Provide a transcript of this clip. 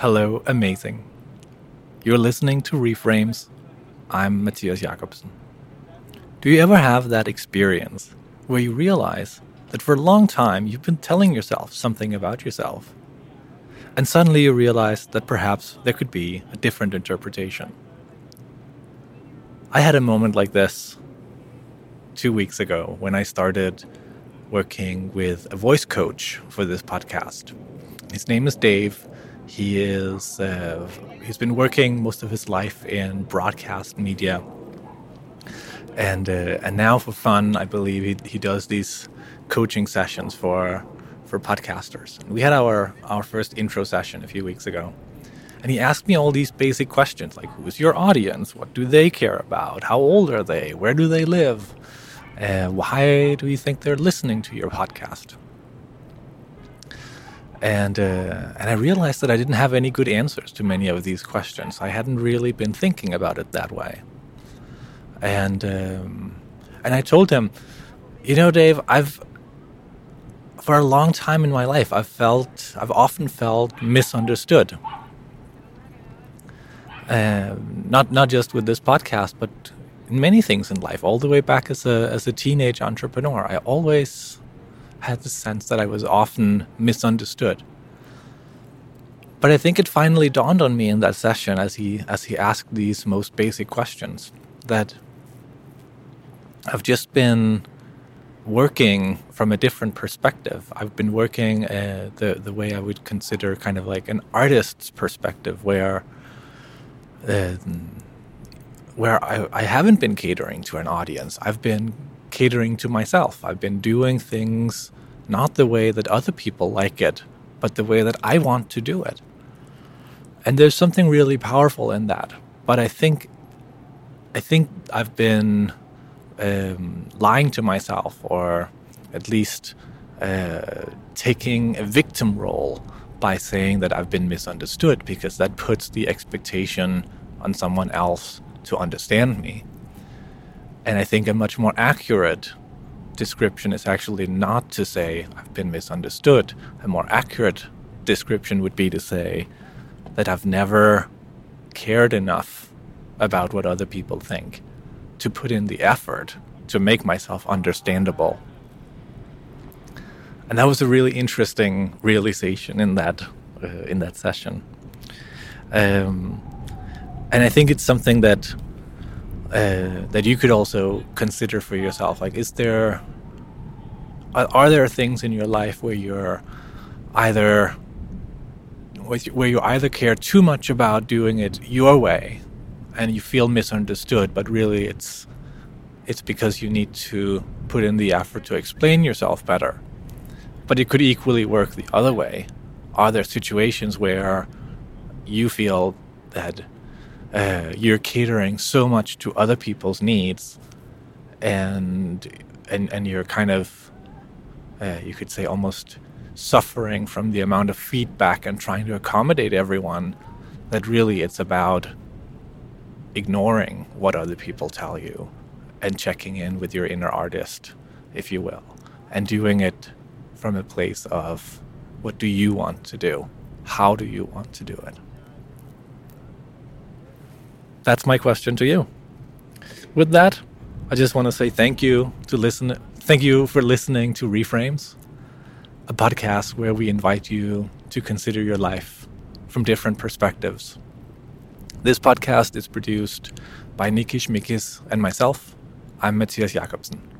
Hello, amazing. You're listening to Reframes. I'm Matthias Jakobsen. Do you ever have that experience where you realize that for a long time you've been telling yourself something about yourself? And suddenly you realize that perhaps there could be a different interpretation. I had a moment like this two weeks ago when I started working with a voice coach for this podcast. His name is Dave. He is uh, he's been working most of his life in broadcast media, and uh, and now for fun, I believe he, he does these coaching sessions for for podcasters. And we had our our first intro session a few weeks ago, and he asked me all these basic questions like, "Who's your audience? What do they care about? How old are they? Where do they live? Uh, why do you think they're listening to your podcast?" And uh, and I realized that I didn't have any good answers to many of these questions. I hadn't really been thinking about it that way. And um, and I told him, you know, Dave, I've for a long time in my life, I've felt, I've often felt misunderstood. Uh, not not just with this podcast, but in many things in life. All the way back as a as a teenage entrepreneur, I always had the sense that I was often misunderstood. But I think it finally dawned on me in that session as he as he asked these most basic questions that I've just been working from a different perspective. I've been working uh, the the way I would consider kind of like an artist's perspective, where uh, where I, I haven't been catering to an audience. I've been catering to myself. I've been doing things not the way that other people like it, but the way that I want to do it. And there's something really powerful in that. But I think, I think I've been um, lying to myself, or at least uh, taking a victim role by saying that I've been misunderstood, because that puts the expectation on someone else to understand me. And I think a much more accurate description is actually not to say, I've been misunderstood. A more accurate description would be to say that I've never cared enough about what other people think to put in the effort to make myself understandable. And that was a really interesting realization in that uh, in that session. Um, and I think it's something that uh, that you could also consider for yourself. Like, is there are, are there things in your life where you're either where you either care too much about doing it your way and you feel misunderstood, but really it's it's because you need to put in the effort to explain yourself better. But it could equally work the other way. Are there situations where you feel that uh, you're catering so much to other people's needs, and and and you're kind of, uh, you could say, almost suffering from the amount of feedback and trying to accommodate everyone. That really it's about ignoring what other people tell you and checking in with your inner artist, if you will, and doing it from a place of what do you want to do? How do you want to do it? That's my question to you. With that, I just want to say thank you to listen. Thank you for listening to Reframes, a podcast where we invite you to consider your life from different perspectives. This podcast is produced by Nikish Mikis and myself. I'm Matthias Jakobsen.